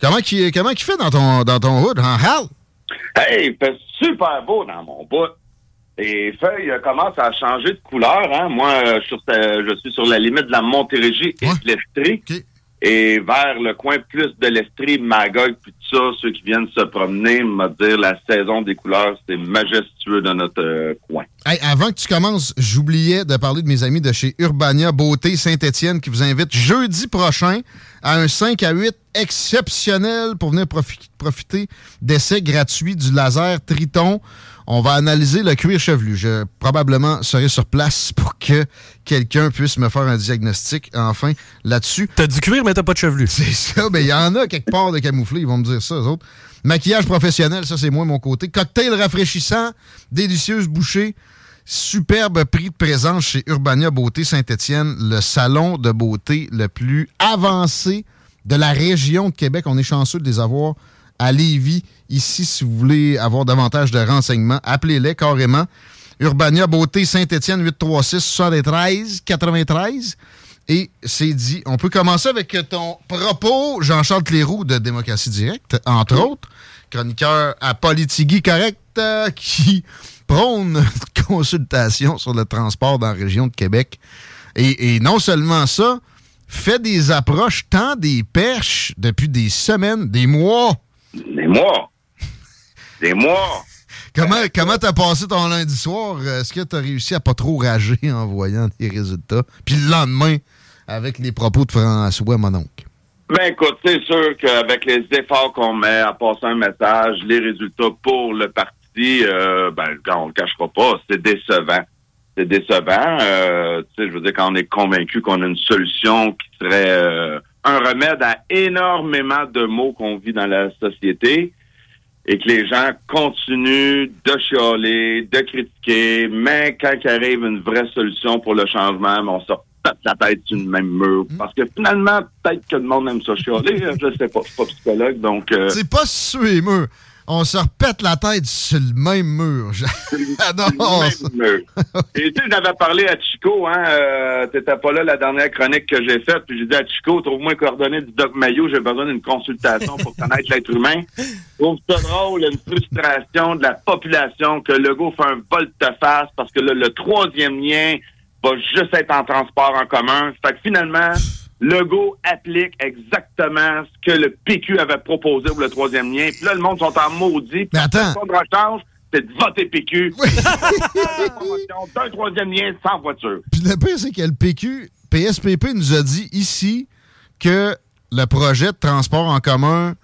Comment il comment fait dans ton, dans ton hood, hein, Hal? Hey, il fait super beau dans mon bout. Les feuilles commencent à changer de couleur. Hein. Moi, euh, sur, euh, je suis sur la limite de la Montérégie et de l'Estrie. Et vers le coin plus de l'Estrie, Magog, puis tout ça, ceux qui viennent se promener, me dire la saison des couleurs, c'est majestueux dans notre euh, coin. Hey, avant que tu commences, j'oubliais de parler de mes amis de chez Urbania Beauté Saint-Étienne qui vous invitent jeudi prochain à un 5 à 8 exceptionnel pour venir profi- profiter d'essais gratuits du laser Triton. On va analyser le cuir chevelu. Je probablement serai sur place pour que quelqu'un puisse me faire un diagnostic enfin là-dessus. T'as du cuir, mais t'as pas de chevelu. C'est ça, mais il y en a quelque part de camouflés, ils vont me dire ça, eux autres. Maquillage professionnel, ça c'est moi mon côté. Cocktail rafraîchissant, délicieuse bouchée. Superbe prix de présence chez Urbania Beauté Saint-Étienne, le salon de beauté le plus avancé de la région de Québec. On est chanceux de les avoir à Lévis. Ici, si vous voulez avoir davantage de renseignements, appelez-les carrément. Urbania Beauté Saint-Étienne 836 73 93. Et c'est dit. On peut commencer avec ton propos, Jean-Charles Cléroux de Démocratie Directe, entre autres, chroniqueur à Politigui Correct, euh, qui prône une consultation sur le transport dans la région de Québec. Et, et non seulement ça, fait des approches tant des perches depuis des semaines, des mois. Des mois. Des mois. Comment comment t'as passé ton lundi soir? Est-ce que t'as réussi à pas trop rager en voyant les résultats? Puis le lendemain, avec les propos de François, mon oncle. Ben écoute, c'est sûr qu'avec les efforts qu'on met à passer un message, les résultats pour le parti, euh, ben on le cachera pas, c'est décevant. C'est décevant. Euh, tu sais, je veux dire, quand on est convaincu qu'on a une solution qui serait euh, un remède à énormément de maux qu'on vit dans la société et que les gens continuent de chialer, de critiquer, mais quand il arrive une vraie solution pour le changement, ben, on se tape la tête sur le même mur. Parce que finalement, peut-être que le monde aime ça chialer, je sais pas, je suis pas psychologue, donc... euh, C'est pas sur les murs. On se repète la tête sur le même mur. J'adore ça. Même mur. Et tu sais, j'avais parlé à Chico, hein, euh, t'étais pas là la dernière chronique que j'ai faite, puis j'ai dit à Chico, trouve-moi les coordonnées du Doc Mayo, j'ai besoin d'une consultation pour connaître l'être humain. Trouve ça drôle, une frustration de la population que Legault fait un volte-face parce que là, le troisième lien va juste être en transport en commun. Fait que finalement, Legault applique exactement ce que le PQ avait proposé pour le troisième lien. Puis là, le monde sont en maudit. Mais attends. Pas de rechange, c'est de voter PQ. Promotion d'un troisième lien sans voiture. Puis le pire, c'est que le PQ, PSPP nous a dit ici que le projet de transport en commun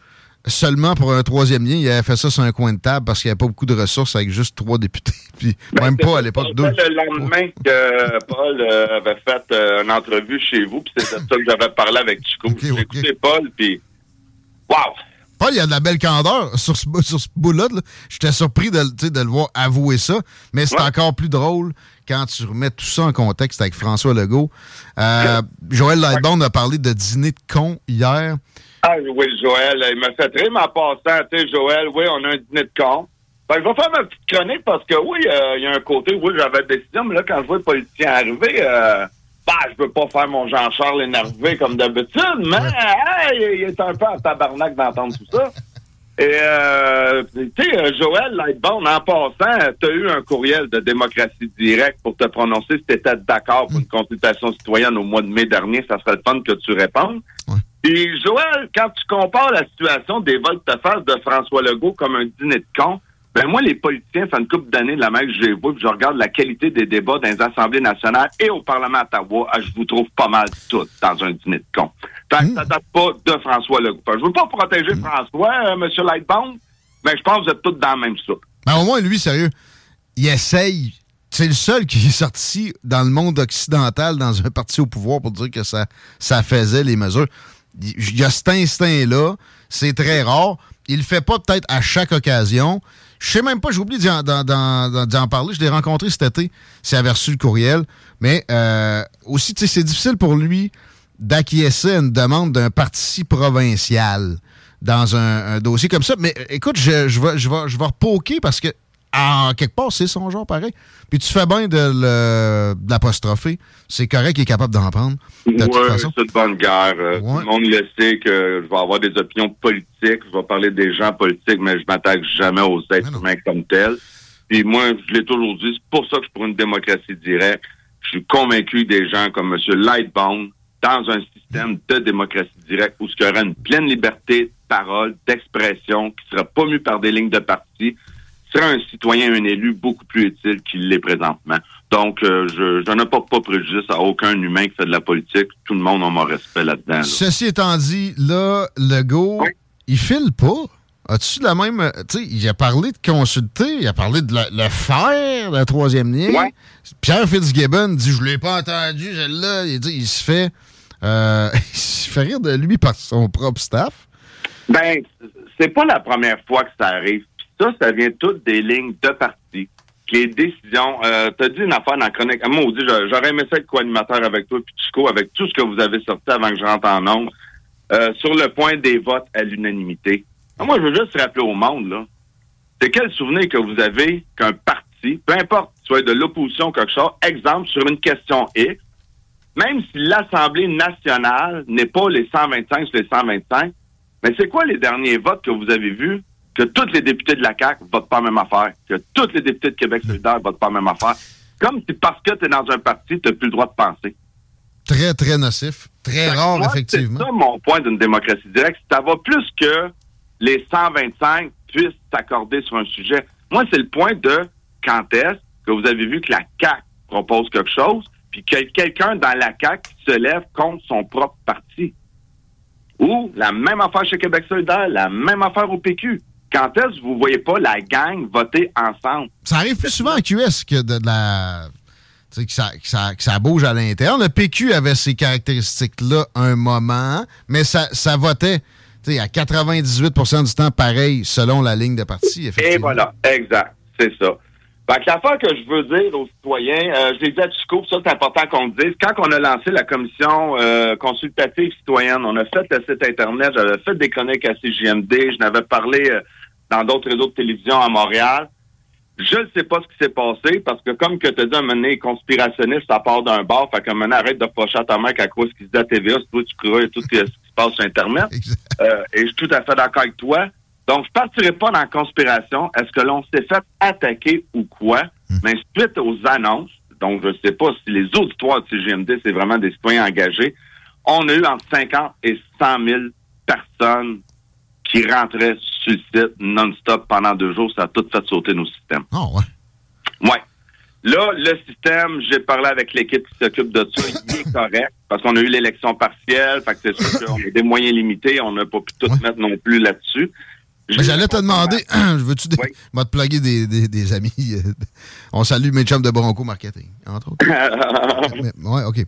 seulement pour un troisième lien, il avait fait ça sur un coin de table parce qu'il n'y avait pas beaucoup de ressources avec juste trois députés. Puis même pas à l'époque deux. Le lendemain que Paul euh, avait fait euh, une entrevue chez vous, puis c'est de ça que j'avais parlé avec Chico. J'ai écouté Paul, puis wow! Paul, il y a de la belle candeur sur ce, sur ce bout-là. là. J'étais surpris de, de le voir avouer ça, mais c'est encore plus drôle quand tu remets tout ça en contexte avec François Legault. Euh, Joël Lightbone a parlé de dîner de con hier. Ah oui, Joël, il m'a fait rire, mais en passant, tu sais, Joël, oui, on a un dîner de con. Que je vais faire ma petite chronique parce que oui, euh, il y a un côté, oui, j'avais décision, mais là, quand je vois le politicien arriver, euh, bah, je veux pas faire mon Jean-Charles énervé comme d'habitude, mais hey, il est un peu en tabarnak d'entendre tout ça. Et, euh, tu sais, euh, Joël Lightbone, en passant, tu as eu un courriel de démocratie directe pour te prononcer si tu étais d'accord pour une consultation citoyenne au mois de mai dernier. Ça serait le fun que tu répondes. Et Joël, quand tu compares la situation des votes de François Legault comme un dîner de con, ben moi, les politiciens, ça une couple d'années de la même que vois, puis je regarde la qualité des débats dans les assemblées nationales et au Parlement Ottawa, ah, je vous trouve pas mal tout dans un dîner de con. Fait que ça date pas de François Legault. Je veux pas protéger François, euh, M. Lightbound, mais je pense que vous êtes tous dans la même soupe. Ben au moins, lui, sérieux, il essaye. C'est le seul qui est sorti dans le monde occidental, dans un parti au pouvoir, pour dire que ça, ça faisait les mesures. Il y a cet instinct-là. C'est très rare. Il le fait pas peut-être à chaque occasion. Je sais même pas, j'ai oublié d'en parler. Je l'ai rencontré cet été. C'est avait le courriel. Mais euh, aussi, tu sais, c'est difficile pour lui d'acquiescer à une demande d'un parti provincial dans un, dossier comme ça. Mais écoute, je, vais, je, je vais repoker parce que en quelque part, c'est son genre pareil. Puis tu fais bien de l'apostropher. C'est correct qu'il est capable d'en prendre. Oui, c'est de bonne guerre. Euh, tout le monde le sait que je vais avoir des opinions politiques. Je vais parler des gens politiques, mais je m'attaque jamais aux êtres humains comme tels. Puis moi, je l'ai toujours dit, c'est pour ça que je suis pour une démocratie directe. Je suis convaincu des gens comme M. Lightbound dans un système de démocratie directe où il y aura une pleine liberté de parole, d'expression, qui sera pas mue par des lignes de parti serait un citoyen, un élu beaucoup plus utile qu'il l'est présentement. Donc, euh, je, je n'apporte pas préjudice à aucun humain qui fait de la politique. Tout le monde a mon respect là-dedans. Ceci étant dit, là, le go, il file pas. As-tu la même. Euh, tu sais, il a parlé de consulter, il a parlé de le, faire, la troisième ligne. Pierre Fitzgibbon dit Je l'ai pas entendu, l'ai. Il dit il se fait. Euh, il se fait rire de lui par son propre staff. Ben, c'est pas la première fois que ça arrive. Ça, ça vient toutes des lignes de parti. Les décisions, euh, t'as dit une affaire dans la chronique. Ah, moi, j'aurais aimé ça être co-animateur avec toi, puis avec tout ce que vous avez sorti avant que je rentre en nombre, euh, sur le point des votes à l'unanimité. Ah, moi, je veux juste rappeler au monde, là, c'est quel souvenir que vous avez qu'un parti, peu importe, soit de l'opposition ou quelque chose, exemple, sur une question X, même si l'Assemblée nationale n'est pas les 125 sur les 125, mais c'est quoi les derniers votes que vous avez vus que tous les députés de la CAQ votent pas la même affaire, que tous les députés de Québec solidaire votent pas la même affaire. Comme si parce que tu es dans un parti, tu n'as plus le droit de penser. Très, très nocif. Très rare, effectivement. C'est ça mon point d'une démocratie directe. Ça va plus que les 125 puissent s'accorder sur un sujet. Moi, c'est le point de quand est-ce que vous avez vu que la CAQ propose quelque chose, puis que quelqu'un dans la CAQ se lève contre son propre parti. Ou la même affaire chez Québec solidaire, la même affaire au PQ quand est-ce que vous voyez pas la gang voter ensemble? Ça arrive plus souvent en QS que de, la. Que ça, que, ça, bouge à l'intérieur. Le PQ avait ces caractéristiques-là un moment, mais ça, ça votait à 98% du temps pareil selon la ligne de parti. Et voilà, exact, c'est ça. Fait que l'affaire que je veux dire aux citoyens, euh, je l'ai dit à Chico, ça c'est important qu'on le dise, quand on a lancé la commission euh, consultative citoyenne, on a fait le site Internet, j'avais fait des chroniques à CGMD, je n'avais parlé... Euh, dans d'autres réseaux de télévision à Montréal. Je ne sais pas ce qui s'est passé parce que comme que tu as dit un moment conspirationniste à part d'un bar, fait qu'un moment arrête de pocher à ta mère qu'à cause qui se dit à TVA, c'est toi tu crois tout ce qui se passe sur Internet. Euh, et je suis tout à fait d'accord avec toi. Donc, je partirai pas dans la conspiration. Est-ce que l'on s'est fait attaquer ou quoi? Hmm. Mais suite aux annonces, donc je ne sais pas si les auditoires de CGMD, c'est vraiment des citoyens engagés, on a eu entre 50 et 100 000 personnes qui rentraient sur le site non-stop pendant deux jours. Ça a tout fait sauter nos systèmes. Oh, ouais. Ouais. Là, le système, j'ai parlé avec l'équipe qui s'occupe de ça, il est correct, parce qu'on a eu l'élection partielle, fait que c'est sûr qu'on a des moyens limités, on n'a pas pu tout mettre non plus là-dessus. J'allais te demander, veux-tu des, te plugger des, des, amis? On salue mes chums de Bronco Marketing, entre autres. ouais, OK.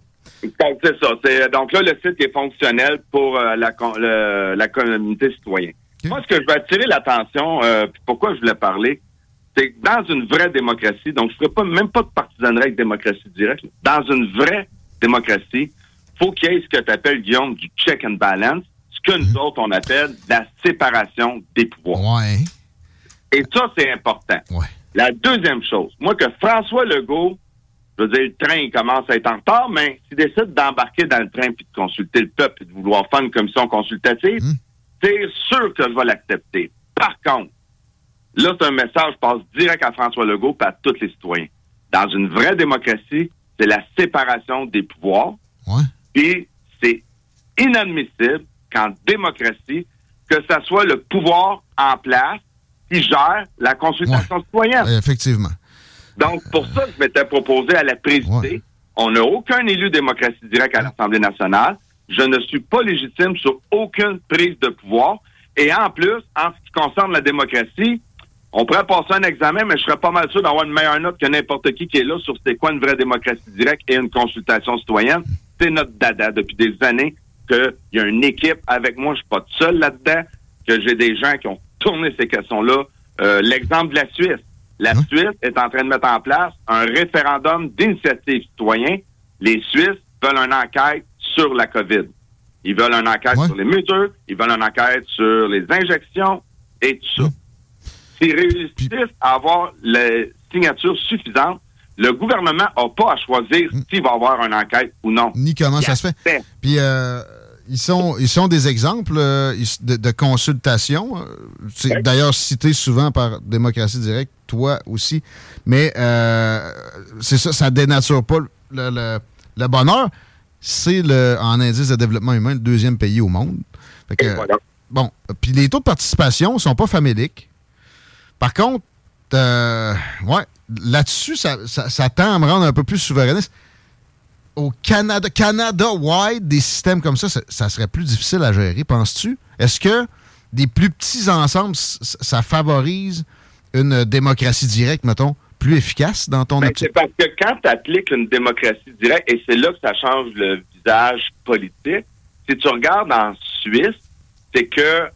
Donc, c'est ça. donc là, le site est fonctionnel pour euh, la, la communauté citoyenne. Moi, ce que je veux attirer l'attention, euh, pourquoi je voulais parler, c'est que dans une vraie démocratie, donc je ne ferai pas, même pas de partisanerie avec démocratie directe, dans une vraie démocratie, faut qu'il y ait ce que tu appelles, Guillaume, du check and balance, ce que nous autres, on appelle la séparation des pouvoirs. Ouais. Et ça, c'est important. Ouais. La deuxième chose, moi, que François Legault je veux dire, le train commence à être en retard, mais s'il décide d'embarquer dans le train puis de consulter le peuple et de vouloir faire une commission consultative, hmm. c'est sûr que je vais l'accepter. Par contre, là, c'est un message qui passe direct à François Legault et à tous les citoyens. Dans une vraie démocratie, c'est la séparation des pouvoirs. Ouais. Et c'est inadmissible qu'en démocratie, que ce soit le pouvoir en place qui gère la consultation citoyenne. Effectivement. Donc, pour ça, je m'étais proposé à la présider. Ouais. On n'a aucun élu démocratie directe à l'Assemblée nationale. Je ne suis pas légitime sur aucune prise de pouvoir. Et en plus, en ce qui concerne la démocratie, on pourrait passer un examen, mais je serais pas mal sûr d'avoir une meilleure note que n'importe qui qui est là sur c'est quoi une vraie démocratie directe et une consultation citoyenne. C'est notre dada depuis des années qu'il y a une équipe avec moi. Je suis pas tout seul là-dedans, que j'ai des gens qui ont tourné ces questions-là. Euh, L'exemple de la Suisse. La Hein? Suisse est en train de mettre en place un référendum d'initiative citoyen. Les Suisses veulent une enquête sur la COVID. Ils veulent une enquête Ouais. sur les mesures, ils veulent une enquête sur les injections et tout ça. Hum. S'ils réussissent à avoir les signatures suffisantes, le gouvernement n'a pas à choisir Hum. s'il va avoir une enquête ou non. Ni comment ça se fait. fait. Puis, euh, ils, sont, ils sont des exemples euh, de, de consultation. euh, C'est Ouais. d'ailleurs cité souvent par Démocratie Directe, toi aussi. Mais euh, c'est ça, ça dénature pas le, le- le bonheur. C'est le, en indice de développement humain le deuxième pays au monde. Fait que, Et voilà. Bon, puis les taux de participation sont pas faméliques. Par contre, euh, ouais, là-dessus, ça, ça, ça tend à me rendre un peu plus souverainiste. Au Canada, Canada-wide, des systèmes comme ça, ça, ça serait plus difficile à gérer, penses-tu? Est-ce que des plus petits ensembles, ça favorise une démocratie directe, mettons, plus efficace dans ton Ben, c'est parce que quand tu appliques une démocratie directe, et c'est là que ça change le visage politique, si tu regardes en Suisse, c'est que,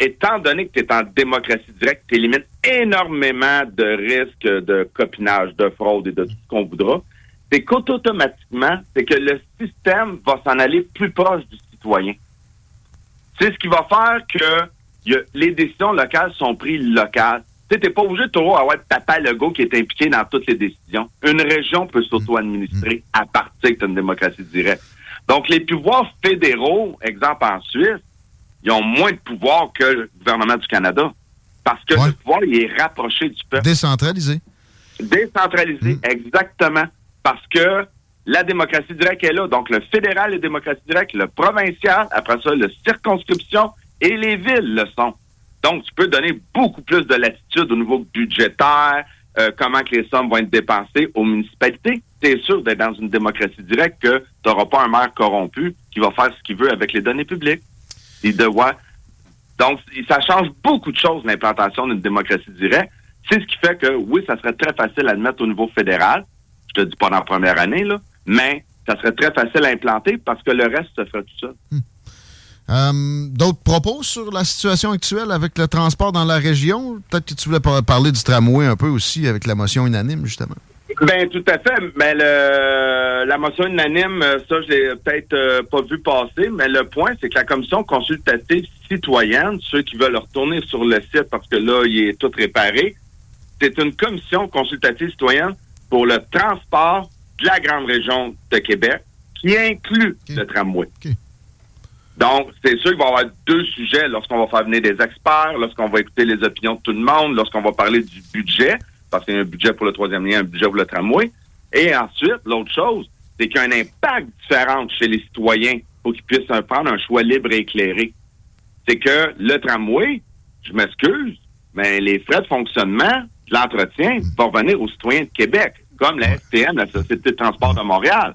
étant donné que tu es en démocratie directe, tu élimines énormément de risques de copinage, de fraude et de tout ce qu'on voudra. C'est qu'automatiquement, c'est que le système va s'en aller plus proche du citoyen. C'est ce qui va faire que il y a- les décisions locales sont prises locales. Tu t'es pas obligé de toujours avoir Papa Legault qui est impliqué dans toutes les décisions. Une région peut s'auto-administrer à partir d'une démocratie directe. Donc, les pouvoirs fédéraux, exemple en Suisse, ils ont moins de pouvoir que le gouvernement du Canada. Parce que Ouais. le pouvoir, il est rapproché du peuple. Décentralisé. Décentralisé, Mm. exactement. Parce que la démocratie directe est là. Donc, le fédéral est démocratie directe, le provincial, après ça, le circonscription et les villes le sont. Donc, tu peux donner beaucoup plus de latitude au niveau budgétaire, euh, comment que les sommes vont être dépensées aux municipalités. C'est sûr d'être dans une démocratie directe que tu n'auras pas un maire corrompu qui va faire ce qu'il veut avec les données publiques. Il doit. Donc, ça change beaucoup de choses, l'implantation d'une démocratie directe. C'est ce qui fait que, oui, ça serait très facile à le mettre au niveau fédéral. Je te dis pas dans la première année, là, mais ça serait très facile à implanter parce que le reste se ferait tout seul. Euh, D'autres propos sur la situation actuelle avec le transport dans la région? Peut-être que tu voulais par- parler du tramway un peu aussi avec la motion unanime, justement. Ben tout à fait. Mais le, la motion unanime, ça, je l'ai peut-être euh, pas vu passer, mais le point, c'est que la commission consultative citoyenne, ceux qui veulent retourner sur le site parce que là, il est tout réparé, c'est une commission consultative citoyenne pour le transport de la grande région de Québec qui inclut le tramway. Donc, c'est sûr qu'il va y avoir deux sujets lorsqu'on va faire venir des experts, lorsqu'on va écouter les opinions de tout le monde, lorsqu'on va parler du budget, parce qu'il y a un budget pour le troisième lien, un budget pour le tramway. Et ensuite, l'autre chose, c'est qu'il y a un impact différent chez les citoyens pour qu'ils puissent prendre un choix libre et éclairé. C'est que le tramway, je m'excuse, mais les frais de fonctionnement, l'entretien, vont revenir aux citoyens de Québec, comme la STM, la Société de transport de Montréal.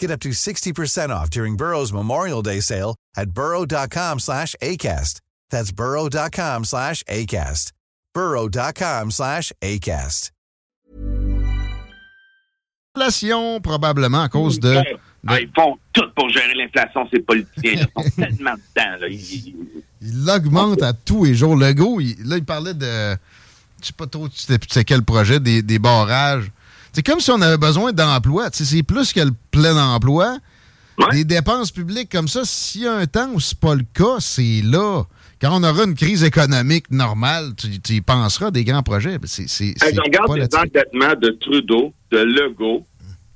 Get up to 60% off during Burrow's Memorial Day sale at burrow.com slash ACAST. That's burrow.com slash ACAST. burrow.com slash ACAST. L'inflation, probablement à cause de... Ah, ils font tout pour gérer l'inflation, ces politiciens. Ils sont tellement dedans. Là. Ils, Il l'augmente à tous les jours. Le go, il- là, il parlait de. Je sais pas trop, tu sais tu sais quel projet, des, des barrages. C'est comme si on avait besoin d'emploi. Tu C'est plus que le plein emploi. Ouais. Des dépenses publiques comme ça, s'il y a un temps où c'est pas le cas, c'est là. Quand on aura une crise économique normale, tu, tu y penseras des grands projets. C'est Hey, regarde les endettements de Trudeau, de Legault.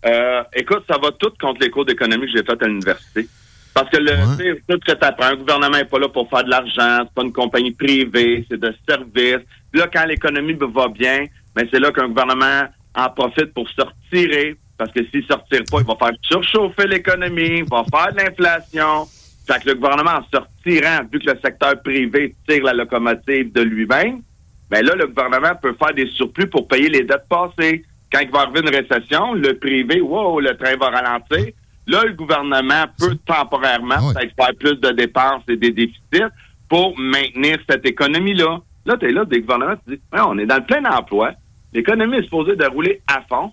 Euh, écoute, ça va tout contre les cours d'économie que j'ai fait à l'université. Parce que le, Ouais. tu tout ce que t'apprends, un gouvernement n'est pas là pour faire de l'argent, c'est pas une compagnie privée, c'est de service. Là, quand l'économie va bien, ben c'est là qu'un gouvernement en profite pour se retirer. Parce que s'il ne se retire pas, il va faire surchauffer l'économie, il va faire de l'inflation. Fait que le gouvernement, en se retirant, vu que le secteur privé tire la locomotive de lui-même, ben là, le gouvernement peut faire des surplus pour payer les dettes passées. Quand il va arriver une récession, le privé, wow, le train va ralentir. Là, le gouvernement peut temporairement Ah ouais. faire plus de dépenses et des déficits pour maintenir cette économie-là. Là, tu es là, des gouvernements, tu dis, on est dans le plein emploi. L'économie est supposée de rouler à fond,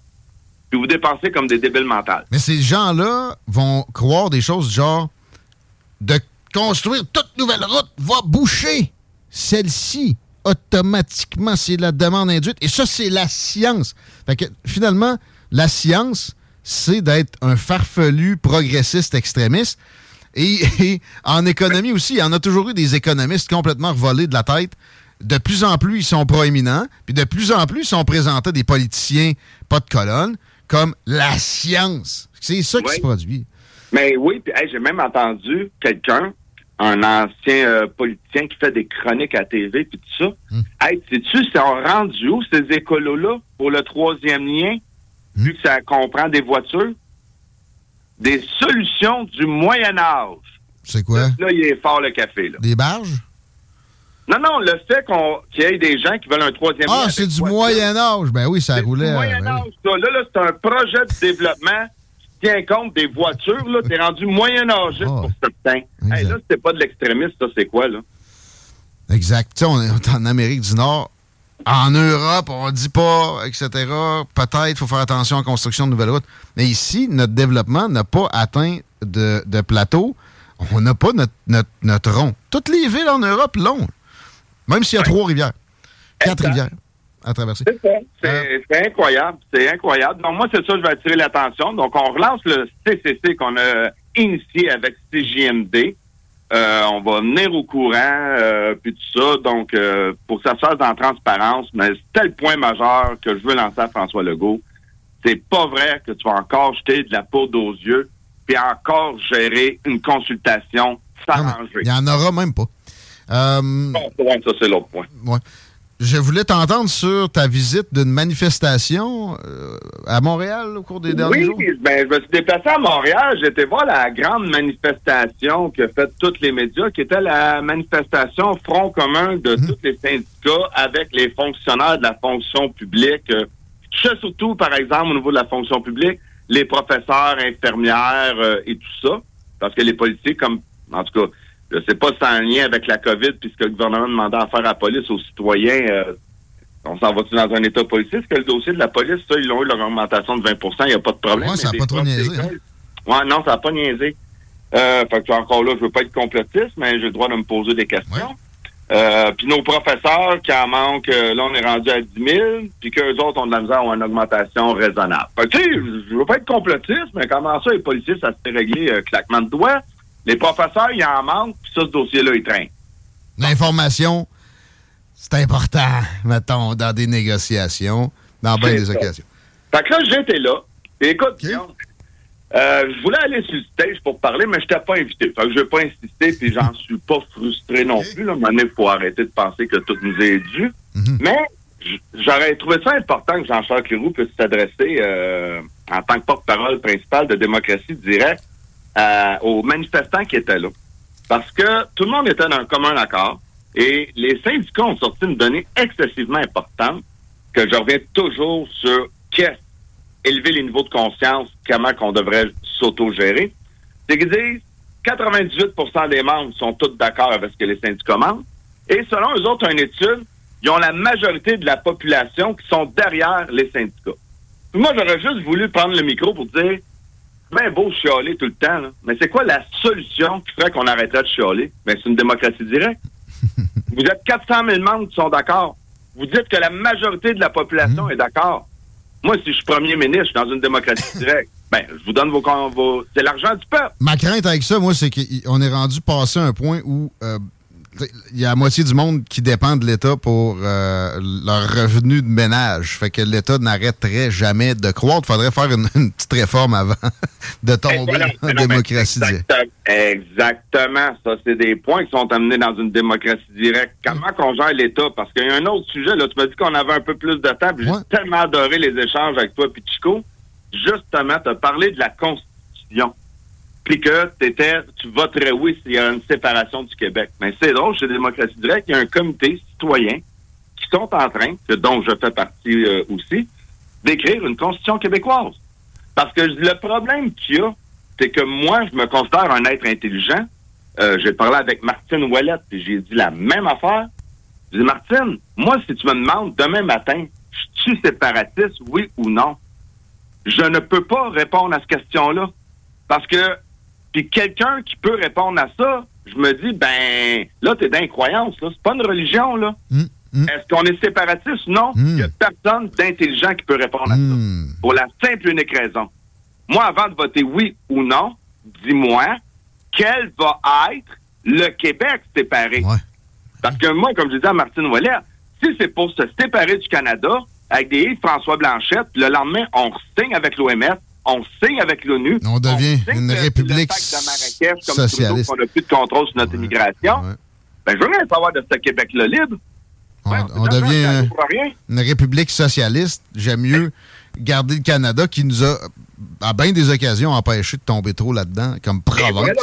puis vous dépensez comme des débiles mentales. Mais ces gens-là vont croire des choses genre de construire toute nouvelle route va boucher celle-ci automatiquement. C'est la demande induite. Et ça, c'est la science. Fait que finalement, la science, c'est d'être un farfelu progressiste extrémiste. Et, et en économie aussi, il y en a toujours eu des économistes complètement revolés de la tête. De plus en plus, ils sont proéminents, puis de plus en plus, ils sont présentés des politiciens pas de colonne, comme la science. C'est ça qui se produit. Mais oui, puis hey, j'ai même entendu quelqu'un, un ancien euh, politicien qui fait des chroniques à TV puis tout ça. Hmm. Hey, sais-tu, c'est rendu où ces écolos-là pour le troisième lien, Hmm. vu que ça comprend des voitures? Des solutions du Moyen Âge. C'est quoi? Là, il est fort le café. Là. Des barges? Non, non, le fait qu'on qu'il y ait des gens qui veulent un troisième. Ah, c'est du voiture, Moyen Âge. Ben oui, ça c'est du roulait. Moyen ben Âge, oui. Là, là c'est un projet de développement qui tient compte des voitures. Là, t'es rendu Moyen Âgiste Ah, pour certains. Hey, exact. là, c'était pas de l'extrémisme, ça, c'est quoi, là? Exact. Tu sais, on est en Amérique du Nord. En Europe, on dit pas, etc. Peut-être, faut faire attention à la construction de nouvelles routes. Mais ici, notre développement n'a pas atteint de, de plateau. On n'a pas notre, notre, notre rond. Toutes les villes en Europe l'ont. Même s'il y a trois rivières. Quatre rivières à traverser. C'est Euh. c'est incroyable. C'est incroyable. Donc, moi, c'est ça, je vais attirer l'attention. Donc, on relance le CCC qu'on a initié avec CJMD. Euh, on va venir au courant, euh, puis tout ça. Donc, euh, pour que ça se fasse la transparence, mais c'est le point majeur que je veux lancer à François Legault. C'est pas vrai que tu vas encore jeter de la poudre aux yeux, puis encore gérer une consultation s'arranger. Il n'y en aura même pas. Euh, Bon, ouais, ça, c'est l'autre point. ouais. Je voulais t'entendre sur ta visite d'une manifestation euh, à Montréal au cours des derniers Oui, jours. ben, je me suis déplacé à Montréal. J'étais voir la grande manifestation que fait tous les médias, qui était la manifestation Front commun de Mhm. tous les syndicats avec les fonctionnaires de la fonction publique. Je sais surtout, par exemple, au niveau de la fonction publique, les professeurs, infirmières euh, et tout ça. Parce que les politiques, comme, en tout cas, je sais pas si c'est en lien avec la COVID, puisque le gouvernement demandait à faire à la police, aux citoyens, euh, on s'en va-tu dans un état policier? Est-ce que le dossier de la police, ça, ils ont eu leur augmentation de 20% il n'y a pas de problème. Ouais, ça a mais pas trop niaisé, d'école- Ouais, non, ça n'a pas niaisé. Euh, fait que encore là, je veux pas être complotiste, mais j'ai le droit de me poser des questions. Ouais. Euh, puis nos professeurs qui en manquent, euh, là, on est rendu à 10 000, puis qu'eux autres ont de la misère, ont une augmentation raisonnable. Fait que, tu sais, je veux pas être complotiste, mais comment ça, les policiers, ça se fait régler euh, claquement de doigts? Les professeurs, ils en manquent, puis ça, ce dossier-là, il traîne. L'information, c'est important, mettons, dans des négociations, dans bien des ça. occasions. Fait que là, j'étais là. Et écoute, euh, je voulais aller sur le stage pour parler, mais je n'étais pas invité. Fait que je vais pas insister, puis j'en suis pas frustré non plus. Là. Donné, il faut arrêter de penser que tout nous est dû. Mhm. Mais j'aurais trouvé ça important que Jean-Charles Cléroux puisse s'adresser euh, en tant que porte-parole principale de démocratie directe euh, aux manifestants qui étaient là. Parce que tout le monde était d'un commun accord et les syndicats ont sorti une donnée excessivement importante que je reviens toujours sur qu'est élever les niveaux de conscience, comment qu'on devrait s'auto-gérer, c'est qu'ils disent 98% des membres sont tous d'accord avec ce que les syndicats demandent. Et selon eux autres, une étude, ils ont la majorité de la population qui sont derrière les syndicats. moi, j'aurais juste voulu prendre le micro pour dire, ben beau chialer tout le temps, mais c'est quoi la solution qui ferait qu'on arrêterait de chialer? Ben, c'est une démocratie directe. Vous êtes 400 000 membres qui sont d'accord. Vous dites que la majorité de la population mmh. est d'accord. Moi, si je suis premier ministre, dans une démocratie directe. Ben, je vous donne vos... vos c'est l'argent du peuple. Ma crainte avec ça, moi, c'est qu'on est rendu passé un point où euh, il y a la moitié du monde qui dépend de l'État pour euh, leur revenu de ménage. Fait que l'État n'arrêterait jamais de croître. Il faudrait faire une, petite réforme avant de tomber en démocratie directe. Exactement. Ça, c'est des points qui sont amenés dans une démocratie directe. Comment qu'on gère l'État? Parce qu'il y a un autre sujet. Là, tu m'as dit qu'on avait un peu plus de temps. J'ai tellement adoré les échanges avec toi et Chico. Justement, tu as parlé de la Constitution puis que étais, tu voterais oui s'il y a une séparation du Québec. Mais c'est drôle, chez Démocratie Directe, il y a un comité citoyen qui sont en train, dont je fais partie euh, aussi, d'écrire une constitution québécoise. Parce que le problème qu'il y a, c'est que moi, je me considère un être intelligent. Euh, j'ai parlé avec Martine Ouellette, et j'ai dit la même affaire. J'ai dit, Martine, moi, si tu me demandes demain matin, je suis séparatiste, oui ou non, je ne peux pas répondre à cette question-là. Parce que puis quelqu'un qui peut répondre à ça, je me dis, ben, là, t'es d'incroyance, là. C'est pas une religion, là. Hum, hum. Est-ce qu'on est séparatiste? Non. Il n'y a personne d'intelligent qui peut répondre à ça. Pour la simple et unique raison. Moi, avant de voter oui ou non, dis-moi, quel va être le Québec séparé? Parce que moi, comme je disais à Martine Ouellet, si c'est pour se séparer du Canada, avec des François Blanchette, le lendemain, on signe avec l'OMS, on signe avec l'ONU. On devient une république socialiste. On n'a plus de contrôle sur notre immigration. Ben, je veux rien savoir de ce Québec-là libre. On, devient une république socialiste. J'aime mieux garder le Canada qui nous a, à bien des occasions, empêché de tomber trop là-dedans, comme province.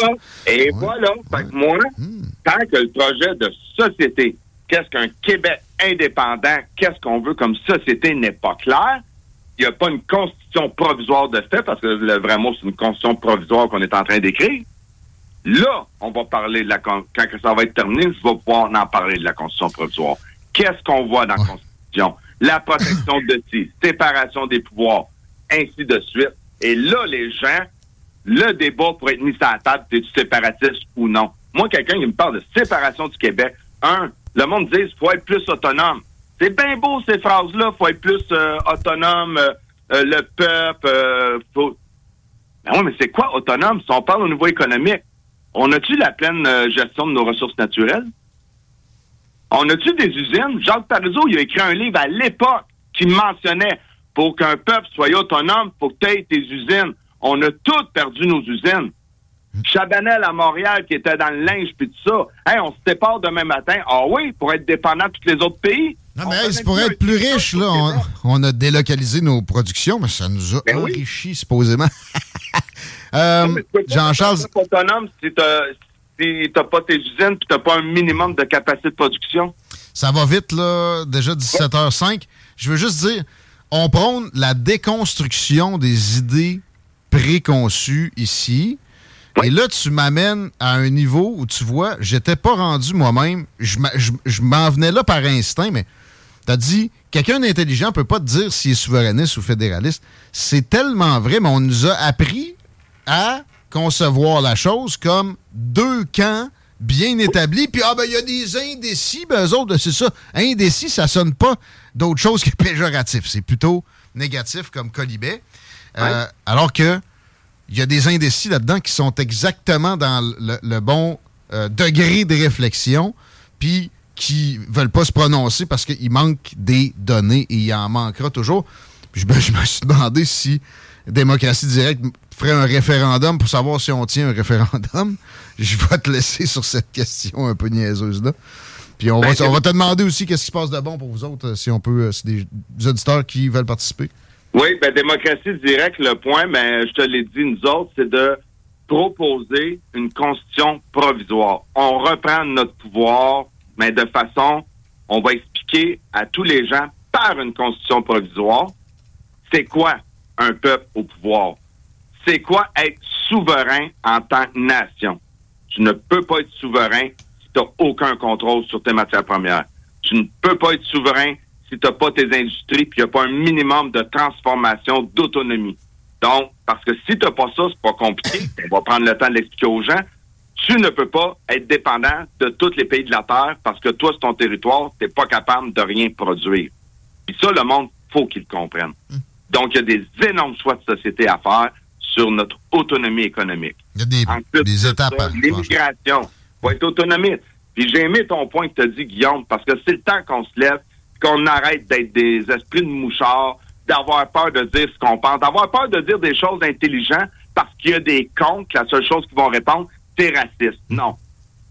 Et voilà. Fait que moi, hmm. tant que le projet de société, qu'est-ce qu'un Québec indépendant, qu'est-ce qu'on veut comme société n'est pas clair, il n'y a pas une constitution provisoire de fait, parce que le vrai mot, c'est une constitution provisoire qu'on est en train d'écrire. Là, on va parler de la quand ça va être terminé, je vais pouvoir en parler de la constitution provisoire. Qu'est-ce qu'on voit dans la constitution? La protection de ci, séparation des pouvoirs, ainsi de suite. Et là, les gens, le débat pour être mis sur la table, es-tu séparatiste ou non? Moi, quelqu'un qui me parle de séparation du Québec, un, le monde dit qu'il faut être plus autonome. C'est bien beau ces phrases-là, faut être plus euh, autonome, euh, euh, le peuple, faut... Ben oui, mais c'est quoi autonome? Si on parle au niveau économique, on a-tu la pleine gestion de nos ressources naturelles? On a-tu des usines? Jacques Parizeau, il a écrit un livre à l'époque qui mentionnait pour qu'un peuple soit autonome, faut que tu aies tes usines. On a toutes perdu nos usines. Chabanel à Montréal qui était dans le linge puis tout ça. Hey, on se sépare demain matin. Ah oui, pour être dépendant de tous les autres pays? Non, mais c'est pour être plus riche, là. On, a délocalisé nos productions, mais ça nous a ben enrichi, supposément. euh, Jean-Charles. autonome si t'as pas tes usines puis t'as pas un minimum de capacité de production. Ça va vite, là. Déjà 17h05. Je veux juste dire, on prône la déconstruction des idées préconçues ici. Et là, tu m'amènes à un niveau où tu vois, j'étais pas rendu moi-même. Je m'en venais là par instinct, mais T'as dit, quelqu'un d'intelligent peut pas te dire s'il est souverainiste ou fédéraliste. C'est tellement vrai, mais on nous a appris à concevoir la chose comme deux camps bien établis. Puis, ah ben, il y a des indécis, ben, eux autres, c'est ça. Indécis, ça sonne pas d'autre chose que péjoratif. C'est plutôt négatif comme colibet. Euh, alors que il y a des indécis là-dedans qui sont exactement dans le, bon euh, degré de réflexion. Puis, qui veulent pas se prononcer parce qu'il manque des données et il en manquera toujours. je, me suis demandé si Démocratie Directe ferait un référendum pour savoir si on tient un référendum. Je vais te laisser sur cette question un peu niaiseuse-là. Puis on, va, ben, on va te demander aussi qu'est-ce qui se passe de bon pour vous autres, si on peut, si des, auditeurs qui veulent participer. Oui, ben démocratie directe, le point, ben je te l'ai dit, nous autres, c'est de proposer une constitution provisoire. On reprend notre pouvoir mais de façon, on va expliquer à tous les gens par une constitution provisoire C'est quoi un peuple au pouvoir? C'est quoi être souverain en tant que nation? Tu ne peux pas être souverain si tu n'as aucun contrôle sur tes matières premières. Tu ne peux pas être souverain si tu n'as pas tes industries puis il n'y a pas un minimum de transformation, d'autonomie. Donc, parce que si tu n'as pas ça, c'est pas compliqué. On va prendre le temps de l'expliquer aux gens. Tu ne peux pas être dépendant de tous les pays de la Terre parce que toi, c'est ton territoire, tu n'es pas capable de rien produire. Puis ça, le monde, faut qu'il le comprenne. Donc, il y a des énormes choix de société à faire sur notre autonomie économique. Il y a des, Ensuite, des de étapes. L'immigration. Faut être autonomiste. Puis j'ai aimé ton point que tu as dit, Guillaume, parce que c'est le temps qu'on se lève, qu'on arrête d'être des esprits de mouchards, d'avoir peur de dire ce qu'on pense, d'avoir peur de dire des choses intelligentes parce qu'il y a des cons que la seule chose qu'ils vont répondre, c'est raciste. Non.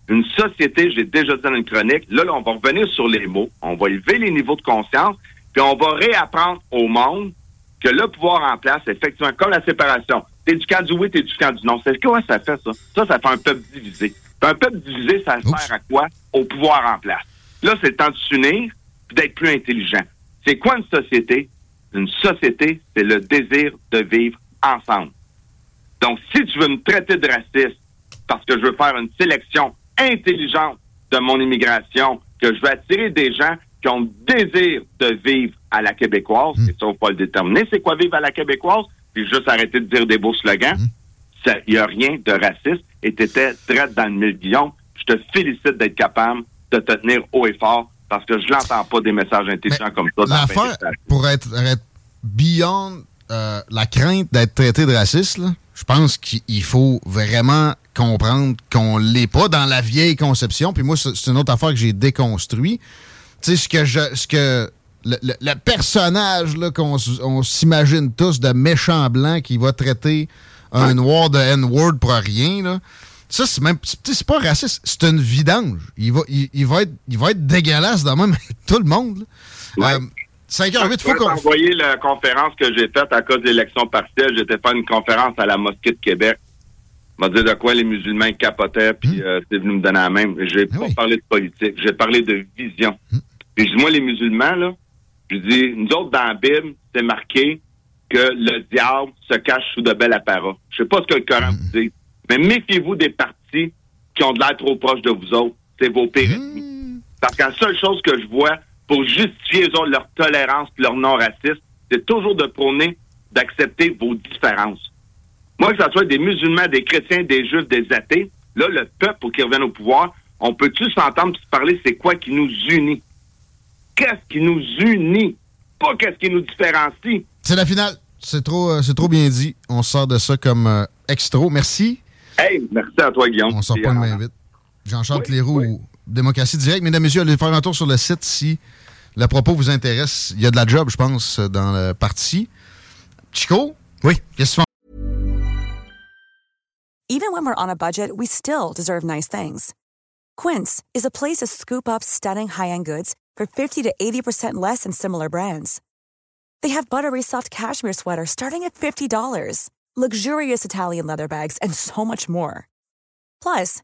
Une société, j'ai déjà dit dans une chronique, là, là, on va revenir sur les mots, on va élever les niveaux de conscience, puis on va réapprendre au monde que le pouvoir en place, effectivement, comme la séparation, t'es du camp du oui, t'es du camp du non. C'est quoi ça fait, ça? Ça, ça fait un peuple divisé. Puis un peuple divisé, ça Oups. sert à quoi? Au pouvoir en place. Là, c'est le temps de s'unir puis d'être plus intelligent. C'est quoi une société? Une société, c'est le désir de vivre ensemble. Donc, si tu veux me traiter de raciste parce que je veux faire une sélection intelligente de mon immigration, que je veux attirer des gens qui ont le désir de vivre à la québécoise, et ça, faut pas le déterminer, c'est quoi vivre à la québécoise, puis juste arrêter de dire des beaux slogans. Ça- Il n'y a rien de raciste et tu étais direct dans le million. Je te félicite d'être capable de te tenir haut et fort parce que je l'entends pas des messages intelligents comme ça. dans pour être, être beyond euh, la crainte d'être traité de raciste, là, je pense qu'il faut vraiment comprendre qu'on l'est pas dans la vieille conception. Puis moi, c'est une autre affaire que j'ai déconstruit. Tu sais, ce que je, ce que le, le- le personnage là, qu'on on s'imagine tous de méchant blanc qui va traiter un noir de N-word pour rien, là. Ça, c'est même. C'est pas raciste, c'est une vidange. Il va, il, il va être, il va être dégueulasse de même tout le monde. Ouais. Euh, 5h08, Je faut vais qu'on. t'envoyer la conférence que j'ai faite à cause de l'élection partielle. J'étais faire une conférence à la mosquée de Québec. m'a dit de quoi les musulmans capotaient, puis euh, c'est venu me donner la même. J'ai Hmm. Ah pas oui. Hmm. parlé de politique, j'ai parlé de vision. Puis je dis, moi, les musulmans, là, je dis, nous autres, dans la Bible, c'est marqué que le diable se cache sous de belles apparats. Je sais pas ce que le Coran Hmm. vous dit, mais méfiez-vous des partis qui ont de l'air trop proches de vous autres. C'est vos pires Hmm. ennemis. Parce que la seule chose que je vois pour justifier leur tolérance et leur non-racisme, c'est toujours de prôner d'accepter vos différences. Moi, que ce soit des musulmans, des chrétiens, des juifs, des athées, là, le peuple, pour qu'ils reviennent au pouvoir, on peut-tu s'entendre se parler, c'est quoi qui nous unit? Qu'est-ce qui nous unit? Pas qu'est-ce qui nous différencie. C'est la finale. C'est trop, euh, c'est trop bien dit. On sort de ça comme euh, extra. Merci. Hey, merci à toi, Guillaume. On sort pas de main vite. Jean-Charles Oui, Cléroux, oui. Démocratie Direct. Mesdames, Messieurs, allez faire un tour sur le site si le propos vous intéresse. Il y a de la job, je pense, dans le parti. Chico? Oui. Qu'est-ce que tu fais? Even when we're on a budget, we still deserve nice things. Quince is a place to scoop up stunning high-end goods for 50 to 80% less than similar brands. They have buttery soft cashmere sweaters starting at $50, luxurious Italian leather bags, and so much more. Plus,